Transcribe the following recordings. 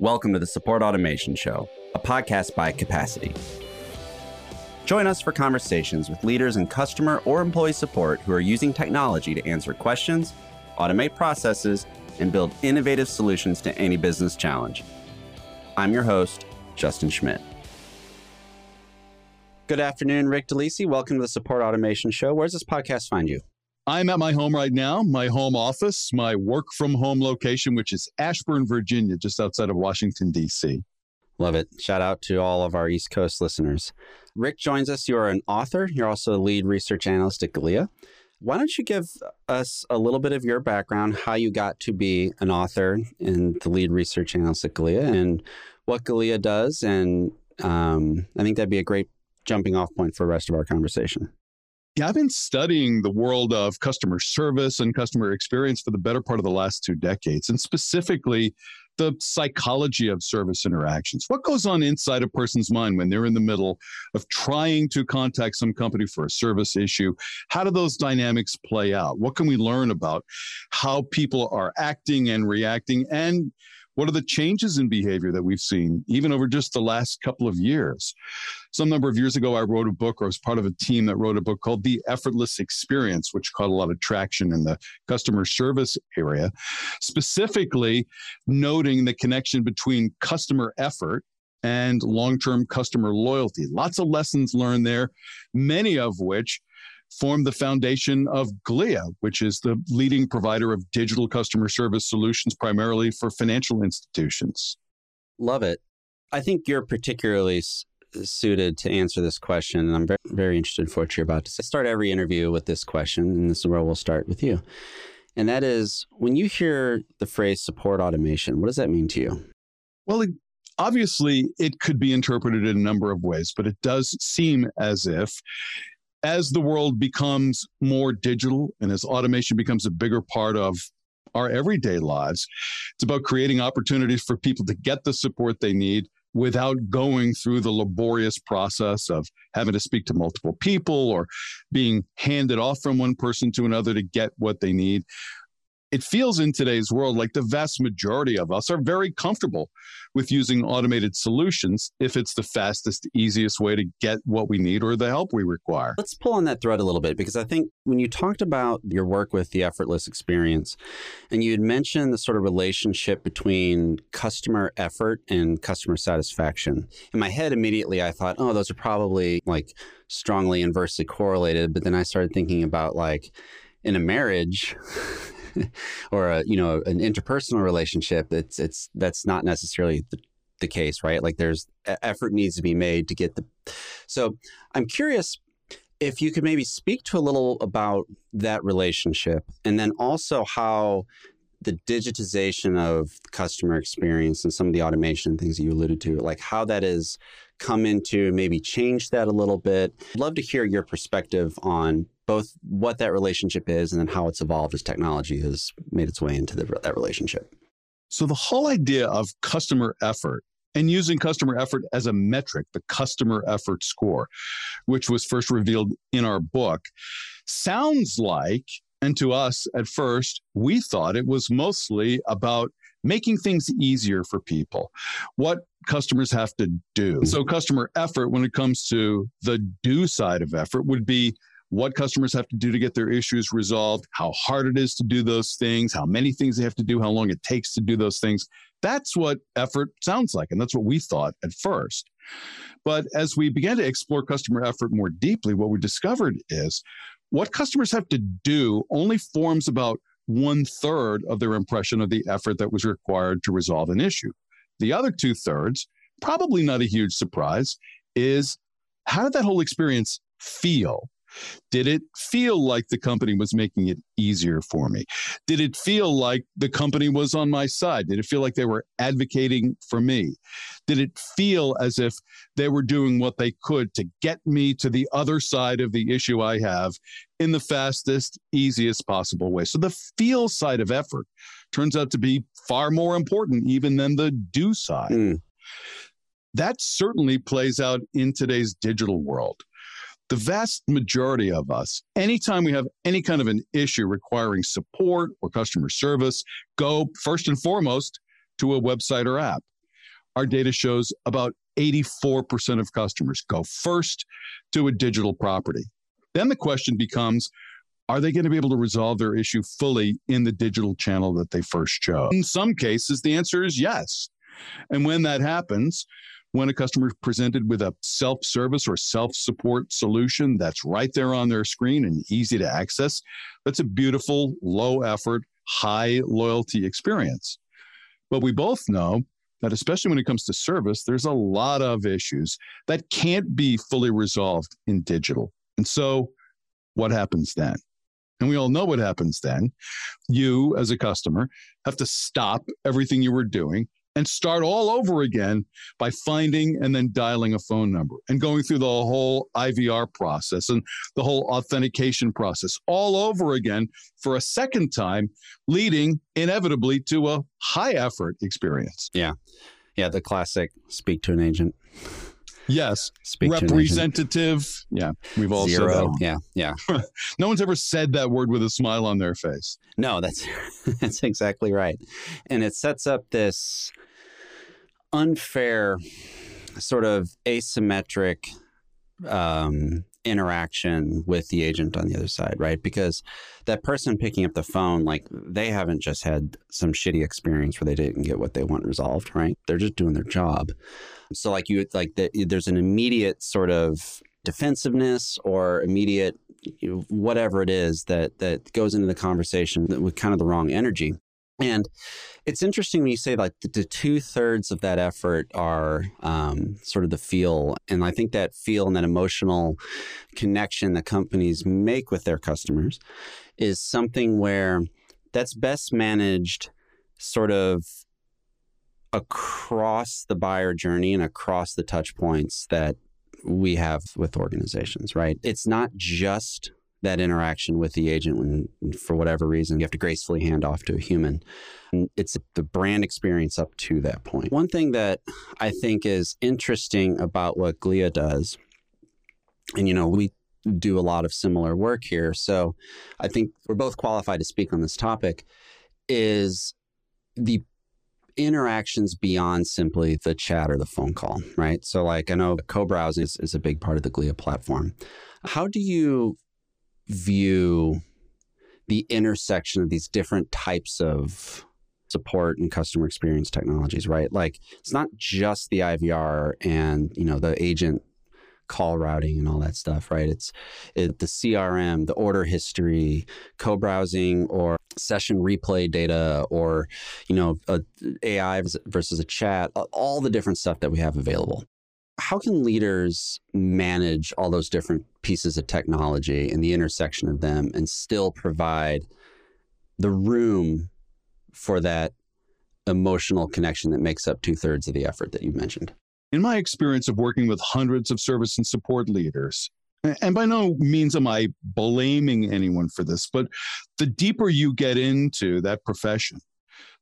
Welcome to the Support Automation Show, a podcast by Capacity. Join us for conversations with leaders in customer or employee support who are using technology to answer questions, automate processes, and build innovative solutions to any business challenge. I'm your host, Justin Schmidt. Good afternoon, Rick DeLisi. Welcome to the Support Automation Show. Where does this podcast find you? I'm at my home right now, my home office, my work from home location, which is Ashburn, Virginia, just outside of Washington, D.C. Love it. Shout out to all of our East Coast listeners. Rick joins us. You're an author, you're also a lead research analyst at Glia. Why don't you give us a little bit of your background, how you got to be an author and the lead research analyst at Glia, and what Glia does? And um, I think that'd be a great jumping off point for the rest of our conversation. Yeah, I've been studying the world of customer service and customer experience for the better part of the last two decades, and specifically the psychology of service interactions. What goes on inside a person's mind when they're in the middle of trying to contact some company for a service issue? How do those dynamics play out? What can we learn about how people are acting and reacting? And what are the changes in behavior that we've seen, even over just the last couple of years? Some number of years ago, I wrote a book or was part of a team that wrote a book called The Effortless Experience, which caught a lot of traction in the customer service area, specifically noting the connection between customer effort and long term customer loyalty. Lots of lessons learned there, many of which formed the foundation of Glia, which is the leading provider of digital customer service solutions primarily for financial institutions. Love it. I think you're particularly suited to answer this question, and I'm very, very interested in what you're about to say. I start every interview with this question, and this is where we'll start with you. And that is when you hear the phrase support automation, what does that mean to you? Well, it, obviously, it could be interpreted in a number of ways, but it does seem as if as the world becomes more digital and as automation becomes a bigger part of our everyday lives, it's about creating opportunities for people to get the support they need without going through the laborious process of having to speak to multiple people or being handed off from one person to another to get what they need it feels in today's world like the vast majority of us are very comfortable with using automated solutions if it's the fastest, easiest way to get what we need or the help we require. Let's pull on that thread a little bit because I think when you talked about your work with the effortless experience and you had mentioned the sort of relationship between customer effort and customer satisfaction, in my head immediately I thought, oh, those are probably like strongly inversely correlated. But then I started thinking about like, in a marriage or a you know an interpersonal relationship it's it's that's not necessarily the, the case right? Like there's effort needs to be made to get the so i'm curious if you could maybe speak to a little about that relationship and then also how the digitization of customer experience and some of the automation things that you alluded to like how that has come into maybe change that a little bit I'd love to hear your perspective on both what that relationship is and then how it's evolved as technology has made its way into the, that relationship. So, the whole idea of customer effort and using customer effort as a metric, the customer effort score, which was first revealed in our book, sounds like, and to us at first, we thought it was mostly about making things easier for people, what customers have to do. Mm-hmm. So, customer effort, when it comes to the do side of effort, would be what customers have to do to get their issues resolved, how hard it is to do those things, how many things they have to do, how long it takes to do those things. That's what effort sounds like. And that's what we thought at first. But as we began to explore customer effort more deeply, what we discovered is what customers have to do only forms about one third of their impression of the effort that was required to resolve an issue. The other two thirds, probably not a huge surprise, is how did that whole experience feel? Did it feel like the company was making it easier for me? Did it feel like the company was on my side? Did it feel like they were advocating for me? Did it feel as if they were doing what they could to get me to the other side of the issue I have in the fastest, easiest possible way? So the feel side of effort turns out to be far more important even than the do side. Mm. That certainly plays out in today's digital world the vast majority of us, anytime we have any kind of an issue requiring support or customer service, go first and foremost to a website or app. our data shows about 84% of customers go first to a digital property. Then the question becomes are they going to be able to resolve their issue fully in the digital channel that they first chose? In some cases, the answer is yes. And when that happens, when a customer is presented with a self service or self support solution that's right there on their screen and easy to access, that's a beautiful, low effort, high loyalty experience. But we both know that, especially when it comes to service, there's a lot of issues that can't be fully resolved in digital. And so, what happens then? And we all know what happens then. You, as a customer, have to stop everything you were doing and start all over again by finding and then dialing a phone number and going through the whole IVR process and the whole authentication process all over again for a second time, leading inevitably to a high effort experience. Yeah. Yeah. The classic speak to an agent. Yes. Speak Representative. Yeah. We've all Zero. said that. Yeah. Yeah. no one's ever said that word with a smile on their face. No, that's that's exactly right. And it sets up this unfair sort of asymmetric um, interaction with the agent on the other side, right? Because that person picking up the phone, like they haven't just had some shitty experience where they didn't get what they want resolved, right? They're just doing their job. So, like you, like the, there's an immediate sort of defensiveness or immediate whatever it is that that goes into the conversation with kind of the wrong energy. And it's interesting when you say like the, the two thirds of that effort are um, sort of the feel. And I think that feel and that emotional connection that companies make with their customers is something where that's best managed sort of across the buyer journey and across the touch points that we have with organizations, right? It's not just that interaction with the agent when for whatever reason you have to gracefully hand off to a human. It's the brand experience up to that point. One thing that i think is interesting about what glia does and you know we do a lot of similar work here so i think we're both qualified to speak on this topic is the interactions beyond simply the chat or the phone call right? So like i know co-browsing is, is a big part of the glia platform. How do you view the intersection of these different types of support and customer experience technologies, right? Like it's not just the IVR and, you know, the agent call routing and all that stuff, right? It's it, the CRM, the order history, co-browsing or session replay data or, you know, a AI versus a chat, all the different stuff that we have available how can leaders manage all those different pieces of technology and the intersection of them and still provide the room for that emotional connection that makes up two thirds of the effort that you mentioned? In my experience of working with hundreds of service and support leaders, and by no means am I blaming anyone for this, but the deeper you get into that profession,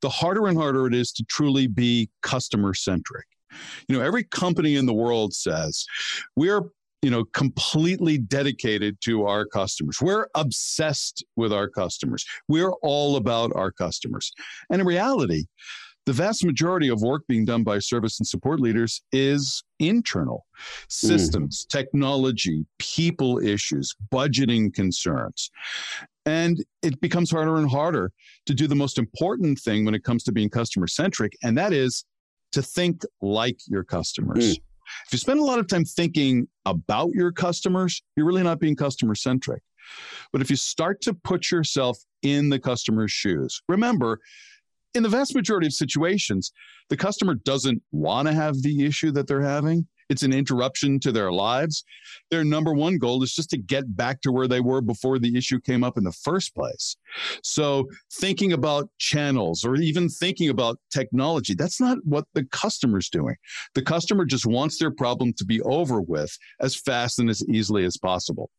the harder and harder it is to truly be customer centric. You know, every company in the world says we're you know completely dedicated to our customers. We're obsessed with our customers. We're all about our customers. And in reality the vast majority of work being done by service and support leaders is internal. Systems mm. technology people issues budgeting concerns. And it becomes harder and harder to do the most important thing when it comes to being customer centric and that is to think like your customers. Mm. If you spend a lot of time thinking about your customers, you're really not being customer centric. But if you start to put yourself in the customer's shoes, remember, in the vast majority of situations, the customer doesn't want to have the issue that they're having it's an interruption to their lives. Their number one goal is just to get back to where they were before the issue came up in the first place. So, thinking about channels or even thinking about technology, that's not what the customer's doing. The customer just wants their problem to be over with as fast and as easily as possible.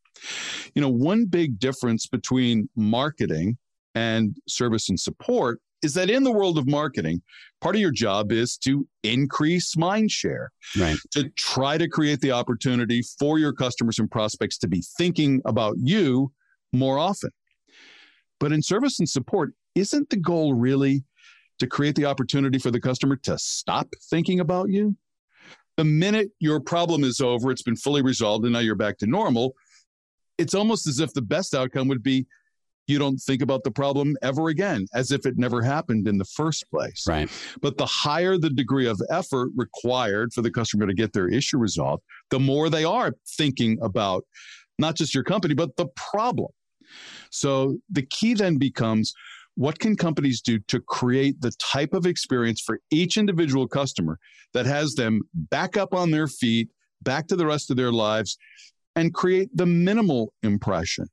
You know, one big difference between marketing and service and support is that in the world of marketing, part of your job is to increase mind share, right. to try to create the opportunity for your customers and prospects to be thinking about you more often. But in service and support, isn't the goal really to create the opportunity for the customer to stop thinking about you. The minute your problem is over, it's been fully resolved, and now you're back to normal. It's almost as if the best outcome would be you don't think about the problem ever again, as if it never happened in the first place. Right. But the higher the degree of effort required for the customer to get their issue resolved, the more they are thinking about not just your company, but the problem. So the key then becomes what can companies do to create the type of experience for each individual customer that has them back up on their feet, back to the rest of their lives, and create the minimal impression?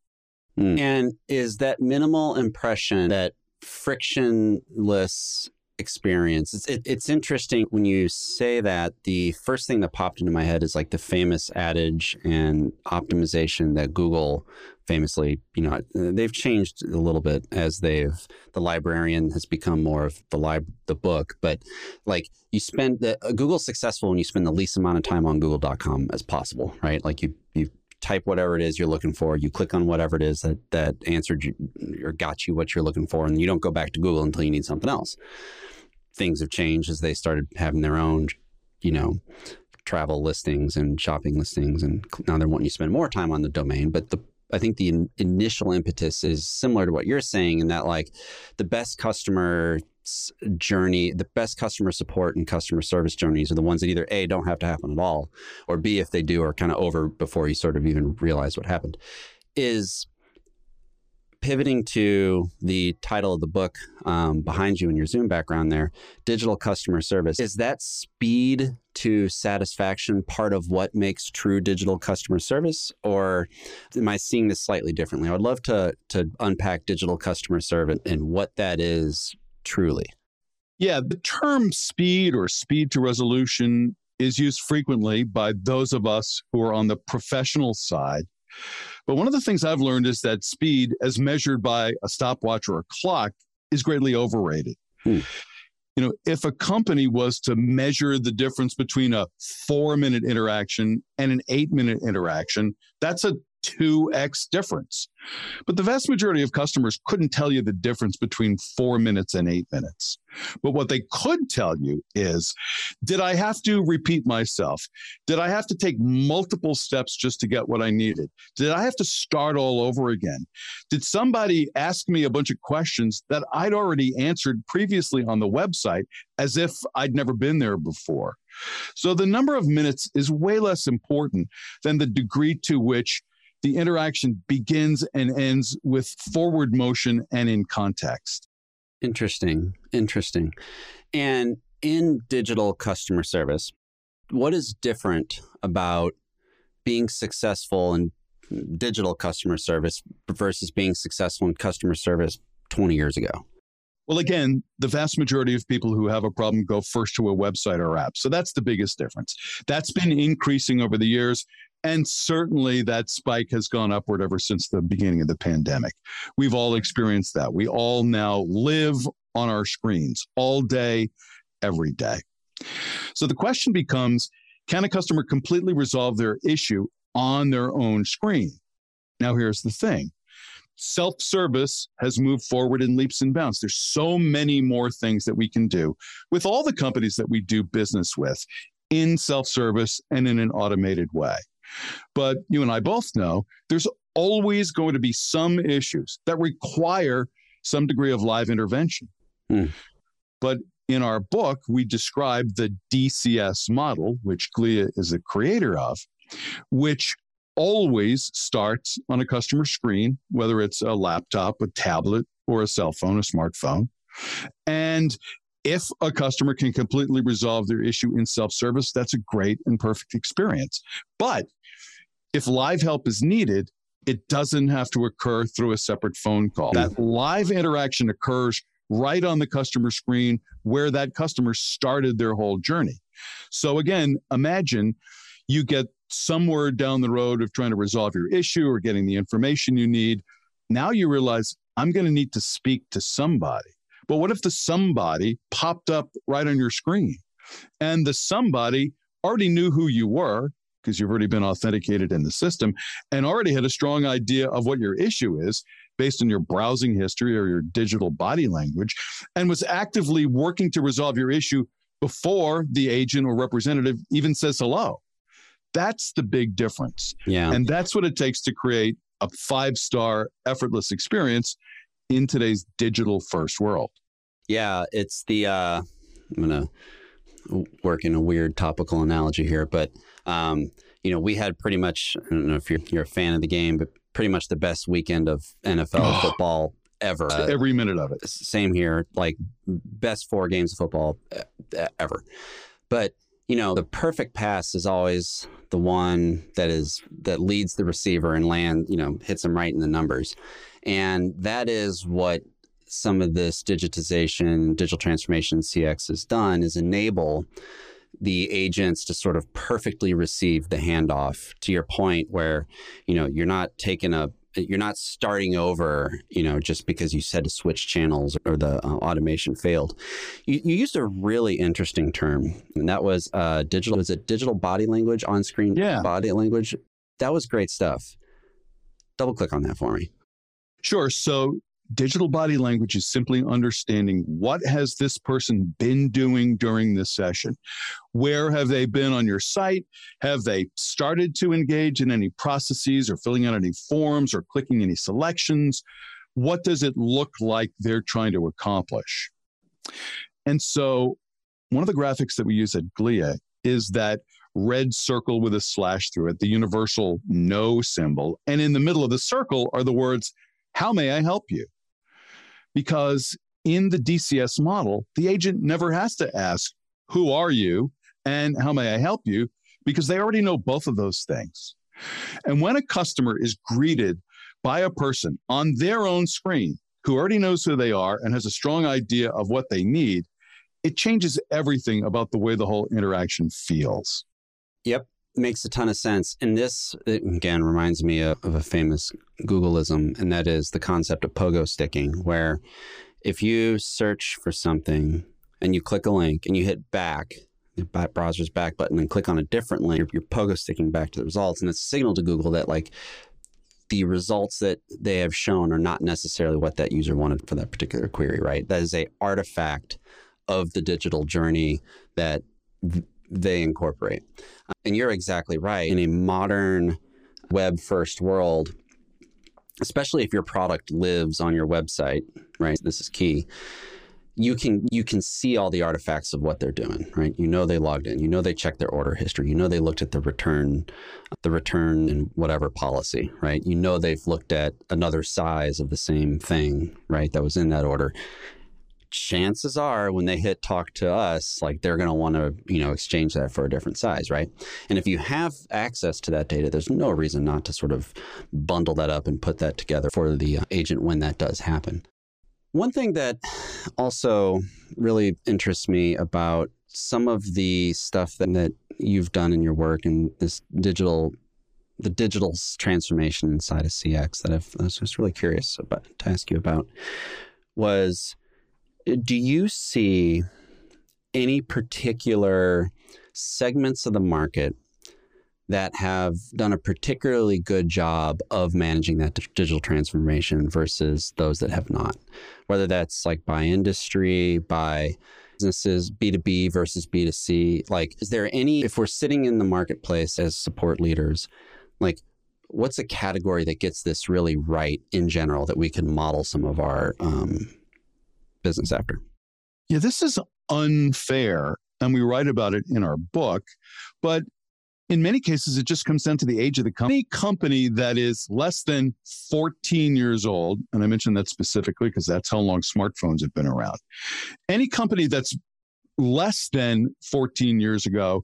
Mm. And is that minimal impression, that frictionless experience. It's, it, it's interesting when you say that. The first thing that popped into my head is like the famous adage and optimization that Google famously, you know, they've changed a little bit as they've the librarian has become more of the lib the book, but like you spend the uh, Google's successful when you spend the least amount of time on google.com as possible, right? Like you you type whatever it is you're looking for, you click on whatever it is that that answered you or got you what you're looking for and you don't go back to Google until you need something else. Things have changed as they started having their own, you know, travel listings and shopping listings and now they're wanting you to spend more time on the domain, but the I think the in, initial impetus is similar to what you're saying in that like the best customer journey, the best customer support and customer service journeys are the ones that either A, don't have to happen at all, or B, if they do, are kind of over before you sort of even realize what happened. Is pivoting to the title of the book um, behind you in your Zoom background there, digital customer service. Is that speed to satisfaction part of what makes true digital customer service, or am I seeing this slightly differently? I would love to to unpack digital customer service and what that is truly. Yeah, the term speed or speed to resolution is used frequently by those of us who are on the professional side but one of the things I've learned is that speed, as measured by a stopwatch or a clock, is greatly overrated. Hmm. You know, if a company was to measure the difference between a four minute interaction and an eight minute interaction, that's a 2x difference. But the vast majority of customers couldn't tell you the difference between four minutes and eight minutes. But what they could tell you is did I have to repeat myself? Did I have to take multiple steps just to get what I needed? Did I have to start all over again? Did somebody ask me a bunch of questions that I'd already answered previously on the website as if I'd never been there before? So the number of minutes is way less important than the degree to which the interaction begins and ends with forward motion and in context. Interesting. Interesting. And in digital customer service, what is different about being successful in digital customer service versus being successful in customer service 20 years ago? Well, again, the vast majority of people who have a problem go first to a website or app. So that's the biggest difference. That's been increasing over the years. And certainly that spike has gone upward ever since the beginning of the pandemic. We've all experienced that. We all now live on our screens all day, every day. So the question becomes can a customer completely resolve their issue on their own screen? Now, here's the thing self service has moved forward in leaps and bounds. There's so many more things that we can do with all the companies that we do business with in self service and in an automated way. But you and I both know there's always going to be some issues that require some degree of live intervention. Hmm. But in our book, we describe the DCS model, which Glia is a creator of, which always starts on a customer screen, whether it's a laptop, a tablet, or a cell phone, a smartphone. And if a customer can completely resolve their issue in self service, that's a great and perfect experience. But if live help is needed, it doesn't have to occur through a separate phone call. That mm-hmm. live interaction occurs right on the customer screen where that customer started their whole journey. So, again, imagine you get somewhere down the road of trying to resolve your issue or getting the information you need. Now you realize I'm going to need to speak to somebody. But what if the somebody popped up right on your screen and the somebody already knew who you were because you've already been authenticated in the system and already had a strong idea of what your issue is based on your browsing history or your digital body language and was actively working to resolve your issue before the agent or representative even says hello. That's the big difference. Yeah. And that's what it takes to create a five star, effortless experience in today's digital first world. Yeah. It's the, uh, I'm going to work in a weird topical analogy here, but, um, you know, we had pretty much, I don't know if you're, you're a fan of the game, but pretty much the best weekend of NFL football ever. Uh, Every minute of it. Same here, like best four games of football uh, ever. But you know, the perfect pass is always the one that is that leads the receiver and land, you know, hits him right in the numbers. And that is what some of this digitization, digital transformation CX has done is enable the agents to sort of perfectly receive the handoff to your point where, you know, you're not taking a you're not starting over, you know, just because you said to switch channels or the uh, automation failed. You, you, used a really interesting term, and that was uh, digital. Was it digital body language on screen? Yeah, body language. That was great stuff. Double click on that for me. Sure. So digital body language is simply understanding what has this person been doing during this session? Where have they been on your site? Have they started to engage in any processes or filling out any forms or clicking any selections? What does it look like they're trying to accomplish? And so one of the graphics that we use at glia is that red circle with a slash through it the universal no symbol. And in the middle of the circle are the words how may I help you? because in the DCS model, the agent never has to ask, Who are you? and How may I help you? because they already know both of those things. And when a customer is greeted by a person on their own screen who already knows who they are and has a strong idea of what they need, it changes everything about the way the whole interaction feels. Yep makes a ton of sense. And this, again, reminds me of, of, a famous Googleism, and that is the concept of pogo sticking, where if you search for something and you click a link and you hit back, the browser's back button, and click on a different link, you're, you're pogo sticking back to the results. And it's a signal to Google that, like, the results that they have shown are not necessarily what that user wanted for that particular query, right? That is a artifact of the digital journey that they incorporate. And you're exactly right. In a modern web first world, especially if your product lives on your website, right? This is key. You can you can see all the artifacts of what they're doing, right? You know they logged in, you know they checked their order history, you know they looked at the return, the return and whatever policy, right? You know they've looked at another size of the same thing, right? That was in that order chances are when they hit talk to us, like they're going to want to, you know, exchange that for a different size, right? And if you have access to that data, there's no reason not to sort of bundle that up and put that together for the uh, agent when that does happen. One thing that also really interests me about some of the stuff that, that you've done in your work and this digital the digital transformation inside of CX that I've, I was just really curious about to ask you about was do you see any particular segments of the market that have done a particularly good job of managing that digital transformation versus those that have not? Whether that's like by industry, by businesses, B2B versus B2C. Like, is there any, if we're sitting in the marketplace as support leaders, like, what's a category that gets this really right in general that we can model some of our um, business after. Yeah, this is unfair. And we write about it in our book. But in many cases, it just comes down to the age of the company. Any company that is less than 14 years old, and I mentioned that specifically because that's how long smartphones have been around. Any company that's less than 14 years ago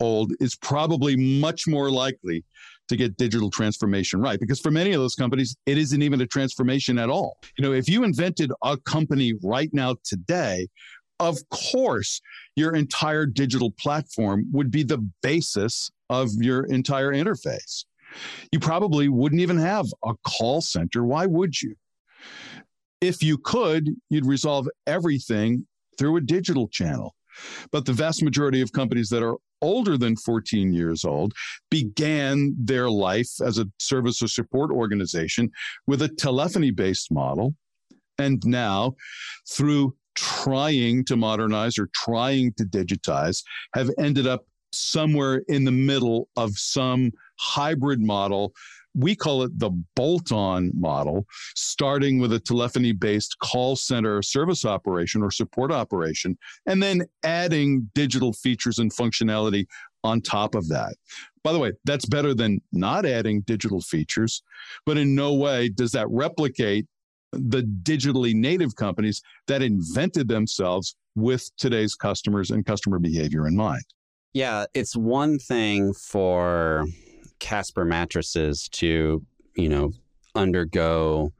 old is probably much more likely to get digital transformation right. Because for many of those companies, it isn't even a transformation at all. You know, if you invented a company right now today, of course, your entire digital platform would be the basis of your entire interface. You probably wouldn't even have a call center. Why would you? If you could, you'd resolve everything through a digital channel. But the vast majority of companies that are older than 14 years old began their life as a service or support organization with a telephony based model. And now, through trying to modernize or trying to digitize, have ended up somewhere in the middle of some hybrid model we call it the bolt on model, starting with a telephony based call center service operation or support operation, and then adding digital features and functionality on top of that. By the way, that's better than not adding digital features, but in no way does that replicate the digitally native companies that invented themselves with today's customers and customer behavior in mind. Yeah, it's one thing for Casper mattresses to, you know, undergo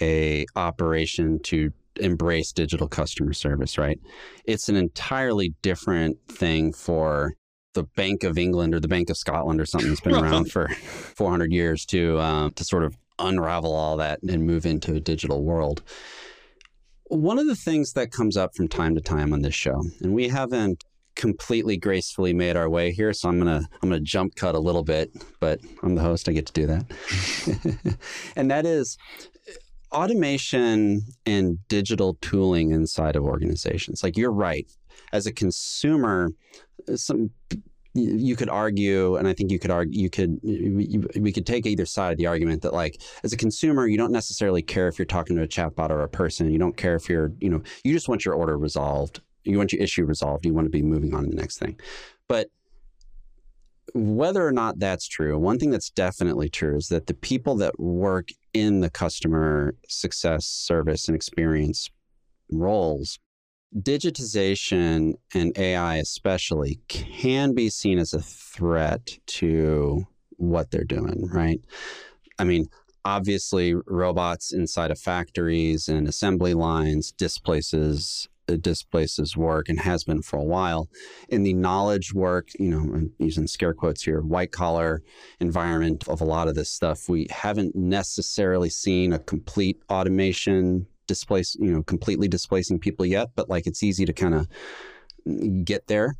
a operation to embrace digital customer service, right? It's an entirely different thing for the Bank of England or the Bank of Scotland or something that's been around for 400 years to uh, to sort of unravel all that and move into a digital world. One of the things that comes up from time to time on this show, and we haven't completely gracefully made our way here, so I'm gonna I'm gonna jump cut a little bit, but I'm the host. I get to do that, and that is uh, automation and digital tooling inside of organizations. Like you're right, as a consumer, uh, some you could argue, and I think you could argue, you could, we could take either side of the argument that, like, as a consumer, you don't necessarily care if you're talking to a chatbot or a person. You don't care if you're, you know, you just want your order resolved you want your issue resolved. You want to be moving on to the next thing. But whether or not that's true, one thing that's definitely true is that the people that work in the customer success, service, and experience roles, digitization and AI especially can be seen as a threat to what they're doing, right? I mean, obviously robots inside of factories and assembly lines displaces Uh, displaces work and has been for a while. In the knowledge work, you know, I'm using scare quotes here, white collar environment of a lot of this stuff, we haven't necessarily seen a complete automation displace, you know, completely displacing people yet, but like it's easy to kind of get there.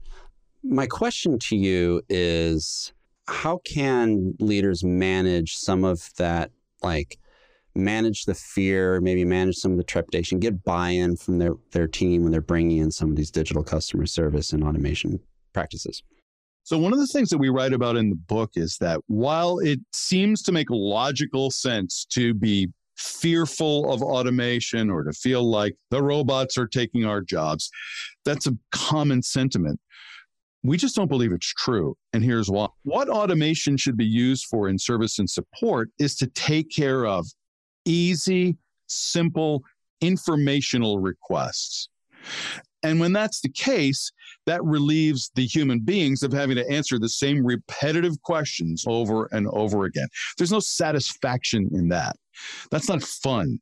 My question to you is how can leaders manage some of that like manage the fear, maybe manage some of the trepidation, get buy-in from their, their team when they're bringing in some of these digital customer service and automation practices. So, one of the things that we write about in the book is that while it seems to make logical sense to be fearful of automation or to feel like the robots are taking our jobs, that's a common sentiment. We just don't believe it's true. And here's why. What automation should be used for in service and support is to take care of easy, simple, informational requests. And when that's the case, that relieves the human beings of having to answer the same repetitive questions over and over again. There's no satisfaction in that. That's not fun.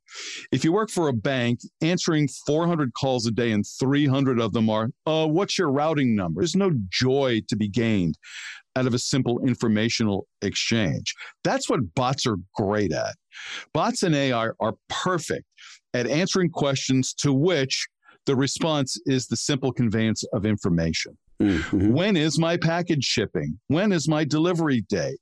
If you work for a bank, answering 400 calls a day and 300 of them are, uh, what's your routing number? There's no joy to be gained out of a simple informational exchange. That's what bots are great at. Bots and AI are perfect at answering questions to which the response is the simple conveyance of information. Mm-hmm. When is my package shipping? When is my delivery date?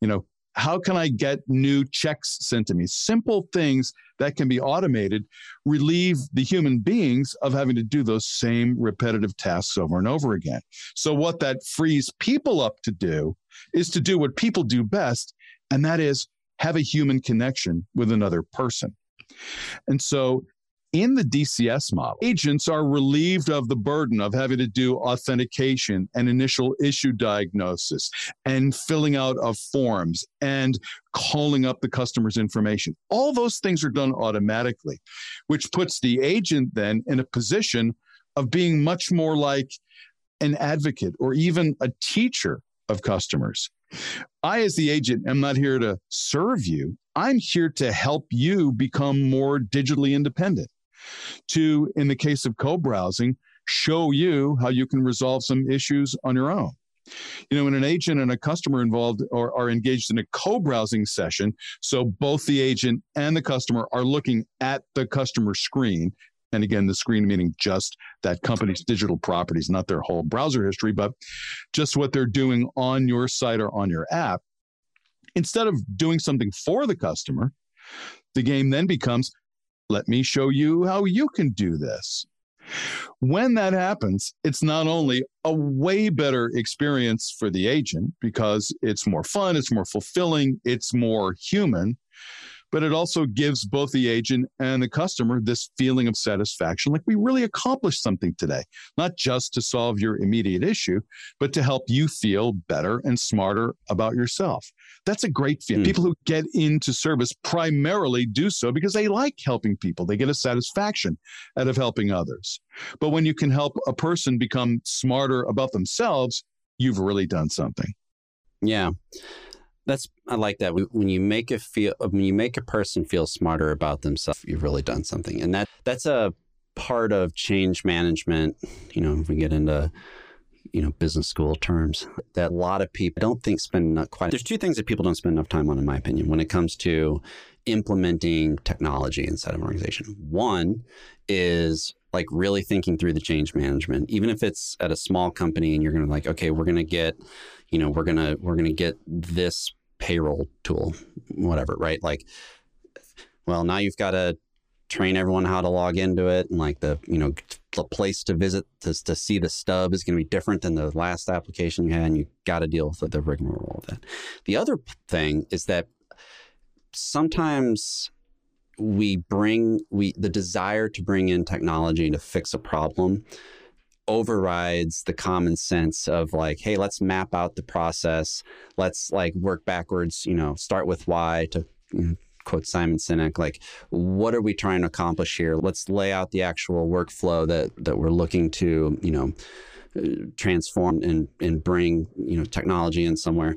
You know, how can I get new checks sent to me? Simple things that can be automated relieve the human beings of having to do those same repetitive tasks over and over again. So, what that frees people up to do is to do what people do best, and that is have a human connection with another person. And so in the DCS model, agents are relieved of the burden of having to do authentication and initial issue diagnosis and filling out of forms and calling up the customer's information. All those things are done automatically, which puts the agent then in a position of being much more like an advocate or even a teacher of customers. I, as the agent, am not here to serve you. I'm here to help you become more digitally independent to, in the case of co browsing, show you how you can resolve some issues on your own. You know, when an agent and a customer involved or are engaged in a co-browsing session, so both the agent and the customer are looking at the customer screen and again, the screen meaning just that company's digital properties, not their whole browser history, but just what they're doing on your site or on your app. Instead of doing something for the customer, the game then becomes let me show you how you can do this. When that happens, it's not only a way better experience for the agent because it's more fun, it's more fulfilling, it's more human, but it also gives both the agent and the customer this feeling of satisfaction like we really accomplished something today, not just to solve your immediate issue, but to help you feel better and smarter about yourself. That's a great feeling. Mm. People who get into service primarily do so because they like helping people, they get a satisfaction out of helping others. But when you can help a person become smarter about themselves, you've really done something. Yeah. That's I like that. When you make a feel when you make a person feel smarter about themselves, you've really done something. And that that's a part of change management, you know, if we get into you know business school terms that a lot of people don't think spend quite there's two things that people don't spend enough time on in my opinion when it comes to implementing technology inside of an organization one is like really thinking through the change management even if it's at a small company and you're going to like okay we're going to get you know we're going to we're going to get this payroll tool, whatever, right? Like, well, now you've got to train everyone how to log into it and like the you know the place to visit to, to see the stub is going to be different than the last application you had and you got to deal with the rigmarole of that the other thing is that sometimes we bring we the desire to bring in technology to fix a problem overrides the common sense of like, hey, let's map out the process. Let's like work backwards, you know, start with why to quote Simon Sinek, like, what are we trying to accomplish here? Let's lay out the actual workflow that that we're looking to, you know, transform and and bring you know technology in somewhere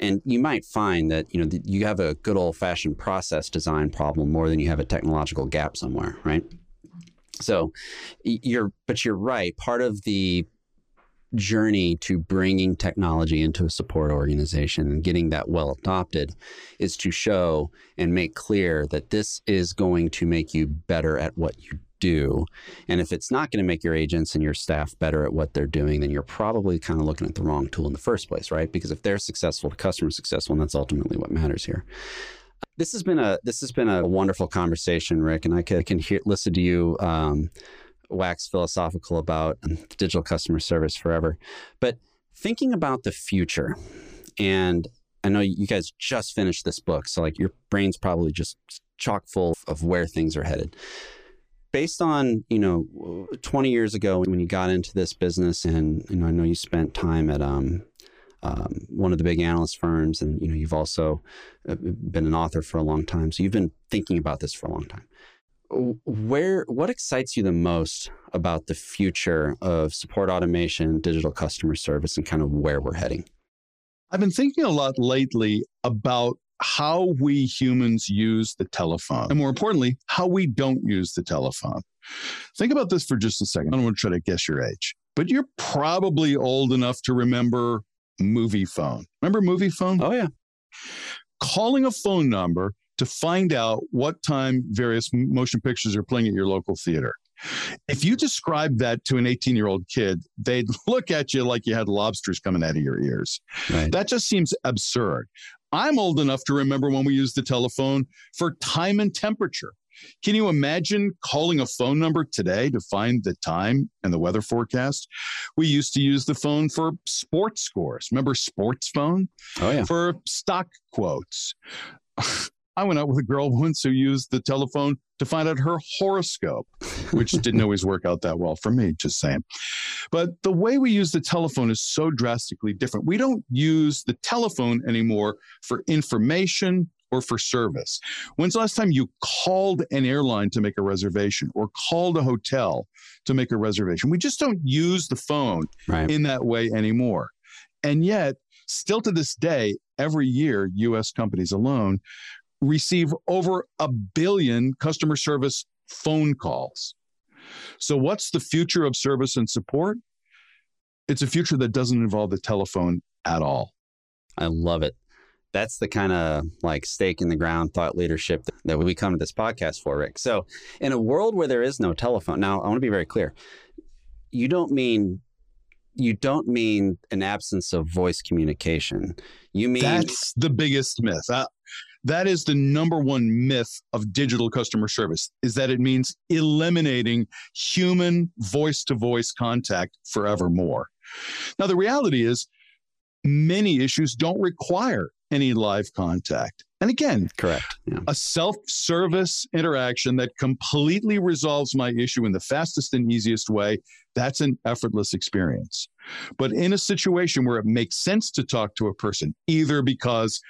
and you might find that you know you have a good old fashioned process design problem more than you have a technological gap somewhere right so you're, but you're right. Part of the journey to bringing technology into a support organization and getting that well adopted is to show and make clear that this is going to make you better at what you do. And if it's not going to make your agents and your staff better at what they're doing, then you're probably kind of looking at the wrong tool in the first place, right? Because if they're successful, the customer's successful, and that's ultimately what matters here. This has been a this has been a wonderful conversation, Rick, and I can, can hear, listen to you um, wax philosophical about digital customer service forever. But thinking about the future, and I know you guys just finished this book, so like your brain's probably just chock full of where things are headed. Based on you know, 20 years ago when you got into this business, and you know, I know you spent time at um, um, one of the big analyst firms, and you know you've also uh, been an author for a long time, so you've been thinking about this for a long time. Where what excites you the most about the future of support automation, digital customer service, and kind of where we're heading? I've been thinking a lot lately about how we humans use the telephone, and more importantly, how we don't use the telephone. Think about this for just a second. I don't want to try to guess your age, but you're probably old enough to remember Moviefone. Remember Moviefone? Oh, yeah. Calling a phone number to find out what time various motion pictures are playing at your local theater. If you describe that to an 18 year old kid, they'd look at you like you had lobsters coming out of your ears. Right. That just seems absurd. I'm old enough to remember when we used the telephone for time and temperature. Can you imagine calling a phone number today to find the time and the weather forecast? We used to use the phone for sports scores. Remember sports phone? Oh, yeah. For stock quotes. I went out with a girl once who used the telephone to find out her horoscope, which didn't always work out that well for me, just saying. But the way we use the telephone is so drastically different. We don't use the telephone anymore for information or for service. When's the last time you called an airline to make a reservation or called a hotel to make a reservation? We just don't use the phone right. in that way anymore. And yet, still to this day, every year, US companies alone receive over a billion customer service phone calls. So, what's the future of service and support? It's a future that doesn't involve the telephone at all. I love it that's the kind of like stake in the ground thought leadership that we come to this podcast for, Rick. So, in a world where there is no telephone, now I want to be very clear. You don't mean you don't mean an absence of voice communication. You mean that's the biggest myth. Uh, that is the number one myth of digital customer service is that it means eliminating human voice to voice contact forevermore. Now the reality is many issues don't require any live contact. And again, correct. Yeah. A self service interaction that completely resolves my issue in the fastest and easiest way, that's an effortless experience. But in a situation where it makes sense to talk to a person, either because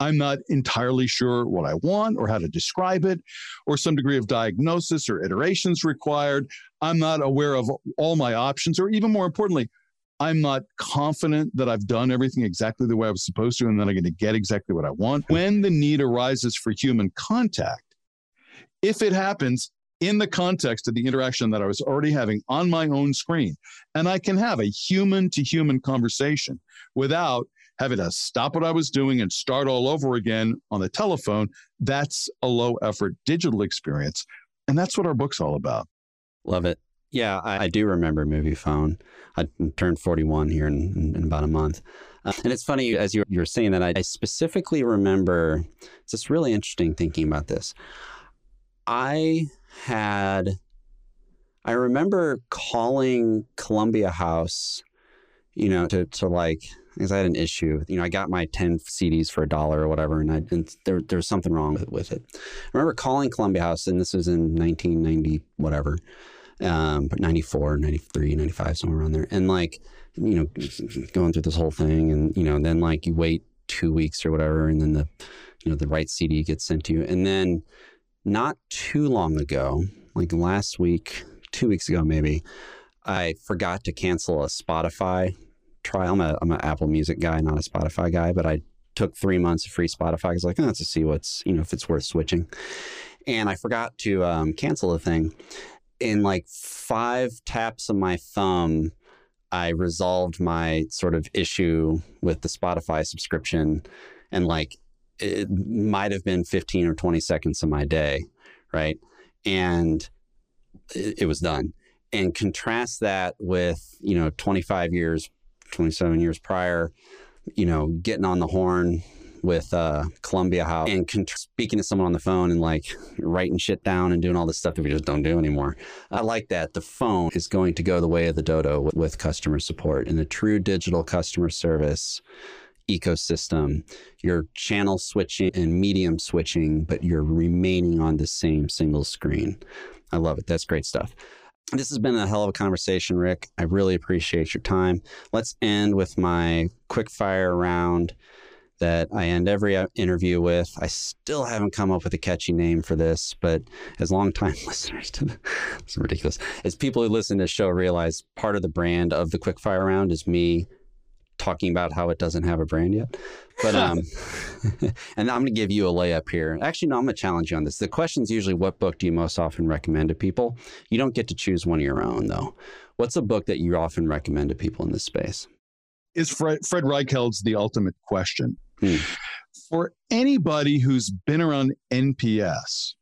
I'm not entirely sure what I want or how to describe it, or some degree of diagnosis or iterations required. I'm not aware of all my options, or even more importantly, I'm not confident that I've done everything exactly the way I was supposed to and that I'm going to get exactly what I want. When the need arises for human contact, if it happens in the context of the interaction that I was already having on my own screen, and I can have a human to human conversation without having to stop what I was doing and start all over again on the telephone, that's a low effort digital experience. And that's what our book's all about. Love it. Yeah, I, I do remember Moviefone. I turned 41 here in, in, in about a month. Uh, and it's funny, as you, you were saying that, I, I specifically remember, it's just really interesting thinking about this. I had, I remember calling Columbia House, you know, to, to like, because I had an issue. You know, I got my 10 CDs for a dollar or whatever, and, I, and there, there was something wrong with, with it. I remember calling Columbia House, and this was in 1990, whatever um, 94, 93, 95, somewhere around there. And like, you know, going through this whole thing and, you know, then like you wait two weeks or whatever, and then the, you know, the right CD gets sent to you. And then not too long ago, like last week, two weeks ago, maybe, I forgot to cancel a Spotify trial. I'm a, I'm an Apple Music guy, not a Spotify guy, but I took three months of free Spotify. I was like, oh, let's see what's, you know, if it's worth switching. And I forgot to um, cancel the thing in like five taps of my thumb, I resolved my sort of issue with the Spotify subscription. And like it might have been 15 or 20 seconds of my day. Right. And it, was done. And contrast that with, you know, 25 years, 27 years prior, you know, getting on the horn with uh, Columbia House and speaking to someone on the phone and like writing shit down and doing all this stuff that we just don't do anymore. I like that. The phone is going to go the way of the dodo with, with customer support and the true digital customer service ecosystem. You're channel switching and medium switching, but you're remaining on the same single screen. I love it. That's great stuff. This has been a hell of a conversation, Rick. I really appreciate your time. Let's end with my quick fire round that I end every uh, interview with. I still haven't come up with a catchy name for this, but as longtime listeners to the, it's ridiculous. As people who listen to the show realize part of the brand of the quickfire round is me talking about how it doesn't have a brand yet. But um and I'm going to give you a layup here. Actually no, I'm going to challenge you on this. The question is usually what book do you most often recommend to people? You don't get to choose one of your own though. What's a book that you often recommend to people in this space? Is Fred, Fred Reichheld's The Ultimate Question. Hmm. For anybody who's been around NPS,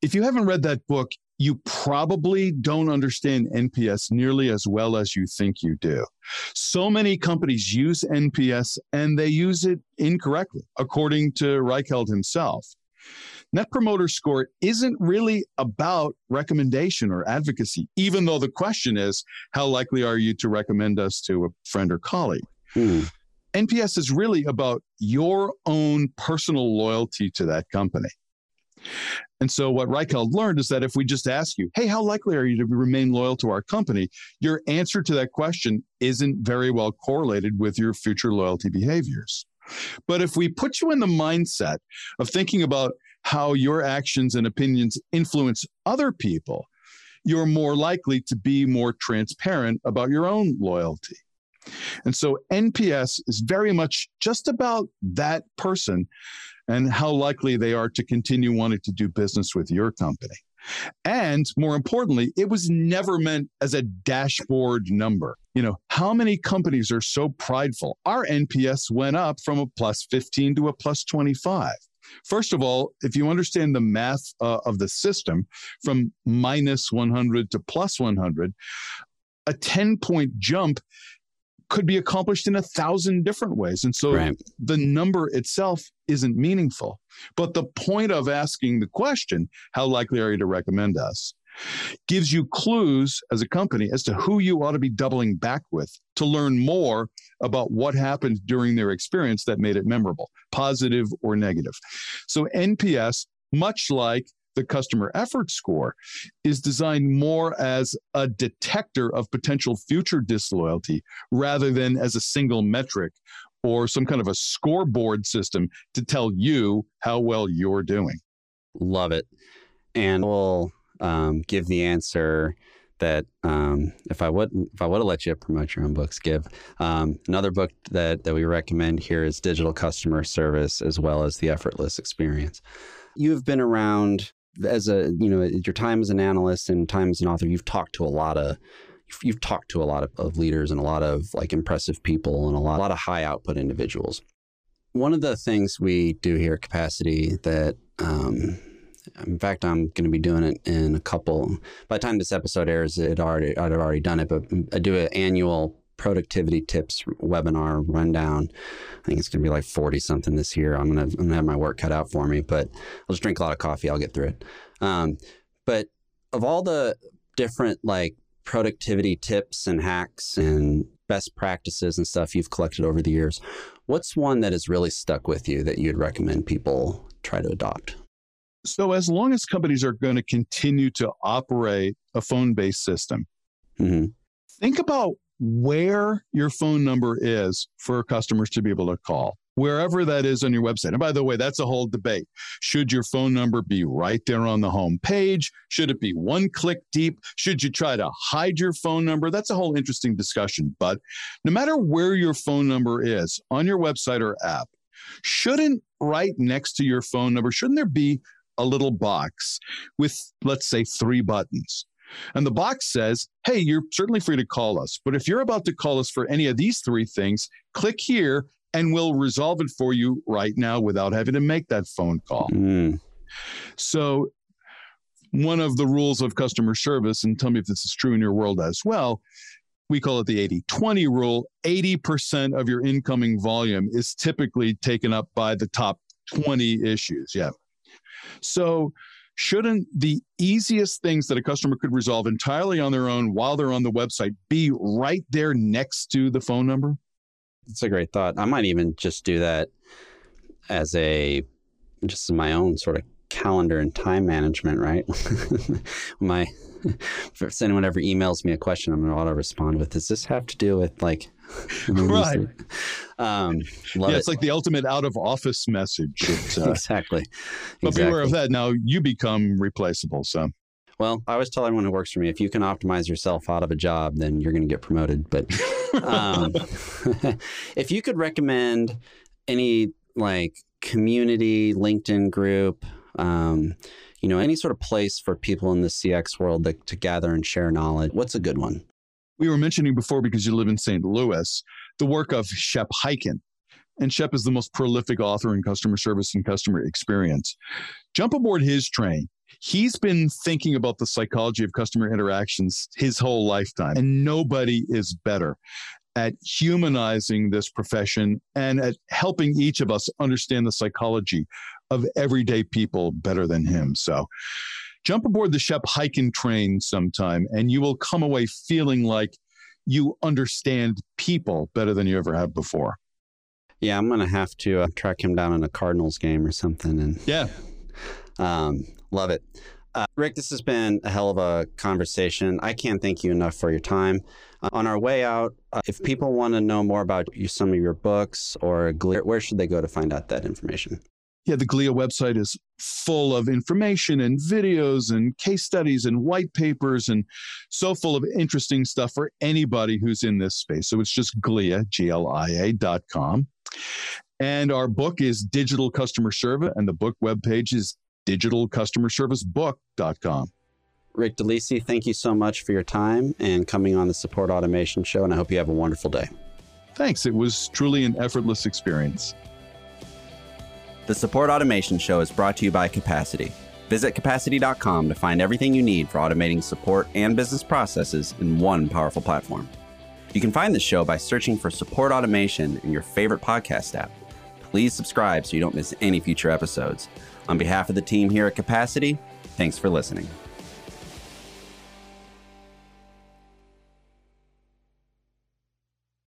if you haven't read that book, you probably don't understand NPS nearly as well as you think you do. So many companies use NPS and they use it incorrectly, according to Reichheld himself. Net Promoter Score isn't really about recommendation or advocacy, even though the question is, how likely are you to recommend us to a friend or colleague? Hmm. NPS is really about your own personal loyalty to that company. And so, what Reichheld learned is that if we just ask you, hey, how likely are you to remain loyal to our company? Your answer to that question isn't very well correlated with your future loyalty behaviors. But if we put you in the mindset of thinking about how your actions and opinions influence other people, you're more likely to be more transparent about your own loyalty. And so NPS is very much just about that person and how likely they are to continue wanting to do business with your company. And more importantly, it was never meant as a dashboard number. You know, how many companies are so prideful? Our NPS went up from a plus 15 to a plus 25. First of all, if you understand the math uh, of the system from minus 100 to plus 100, a 10 point jump could be accomplished in a thousand different ways. And so right. the number itself isn't meaningful. But the point of asking the question, how likely are you to recommend us? gives you clues as a company as to who you ought to be doubling back with to learn more about what happened during their experience that made it memorable, positive or negative. So NPS, much like the customer effort score is designed more as a detector of potential future disloyalty rather than as a single metric or some kind of a scoreboard system to tell you how well you're doing. Love it. And we'll um, give the answer that um, if I would if I would have let you promote your own books, give um, another book that that we recommend here is Digital Customer Service as well as the Effortless Experience. You have been around as a you know your time as an analyst and time as an author you've talked to a lot of you've, talked to a lot of, of, leaders and a lot of like impressive people and a lot, a lot of high output individuals. One of the things we do here at capacity that um, in fact i'm going to be doing it in a couple by the time this episode airs it already i'd already done it but i do an annual productivity tips webinar rundown. I think it's going to be like 40 something this year. I'm going to, I'm going to have my work cut out for me, but I'll just drink a lot of coffee. I'll get through it. Um, but of all the different like productivity tips and hacks and best practices and stuff you've collected over the years, what's one that has really stuck with you that you'd recommend people try to adopt? So, as long as companies are going to continue to operate a phone based system, mm-hmm. think about where your phone number is for customers to be able to call wherever that is on your website. And by the way, that's a whole debate. Should your phone number be right there on the home page? Should it be one click deep? Should you try to hide your phone number? That's a whole interesting discussion. But no matter where your phone number is on your website or app, shouldn't right next to your phone number, shouldn't there be a little box with, let's say, three buttons? And the box says, hey, you're certainly free to call us. But if you're about to call us for any of these three things, click here and we'll resolve it for you right now without having to make that phone call. Mm. So, one of the rules of customer service, and tell me if this is true in your world as well, we call it the 80 20 rule 80% of your incoming volume is typically taken up by the top 20 issues. Yeah. So, shouldn't the easiest things that a customer could resolve entirely on their own while they're on the website be right there next to the phone number? It's a great thought. I might even just do that as a just my own sort of calendar and time management, right? my if anyone ever emails me a question, I'm going to auto respond with, "Does this have to do with like?" right. Um, yeah, it's like the ultimate out of office message. It, uh, exactly. But exactly. beware of that. Now you become replaceable. So. Well, I always tell everyone who works for me, if you can optimize yourself out of a job, then you're going to get promoted. But um, if you could recommend any like community LinkedIn group, um, you know, any sort of place for people in the CX world that, to gather and share knowledge, what's a good one? We were mentioning before because you live in St. Louis, the work of Shep Hyken. And Shep is the most prolific author in customer service and customer experience. Jump aboard his train. He's been thinking about the psychology of customer interactions his whole lifetime, and nobody is better at humanizing this profession and at helping each of us understand the psychology of everyday people better than him. So jump aboard the Shep Hyken train sometime, and you will come away feeling like you understand people better than you ever have before. Yeah, I'm gonna have to uh, track him down in a Cardinals game or something, and yeah, um, love it. Uh, Rick, this has been a hell of a conversation. I can't thank you enough for your time. Uh, on our way out, uh, if people want to know more about you, some of your books or where should they go to find out that information? Yeah, the GLIA website is full of information and videos and case studies and white papers and so full of interesting stuff for anybody who's in this space. So it's just GLIA, G L I A dot com. And our book is Digital Customer Service, and the book webpage is digitalcustomerservicebook.com. Rick DeLisi, thank you so much for your time and coming on the Support Automation Show, and I hope you have a wonderful day. Thanks. It was truly an effortless experience. The Support Automation Show is brought to you by Capacity. Visit capacity.com to find everything you need for automating support and business processes in one powerful platform. You can find the show by searching for Support Automation in your favorite podcast app. Please subscribe so you don't miss any future episodes. On behalf of the team here at Capacity, thanks for listening.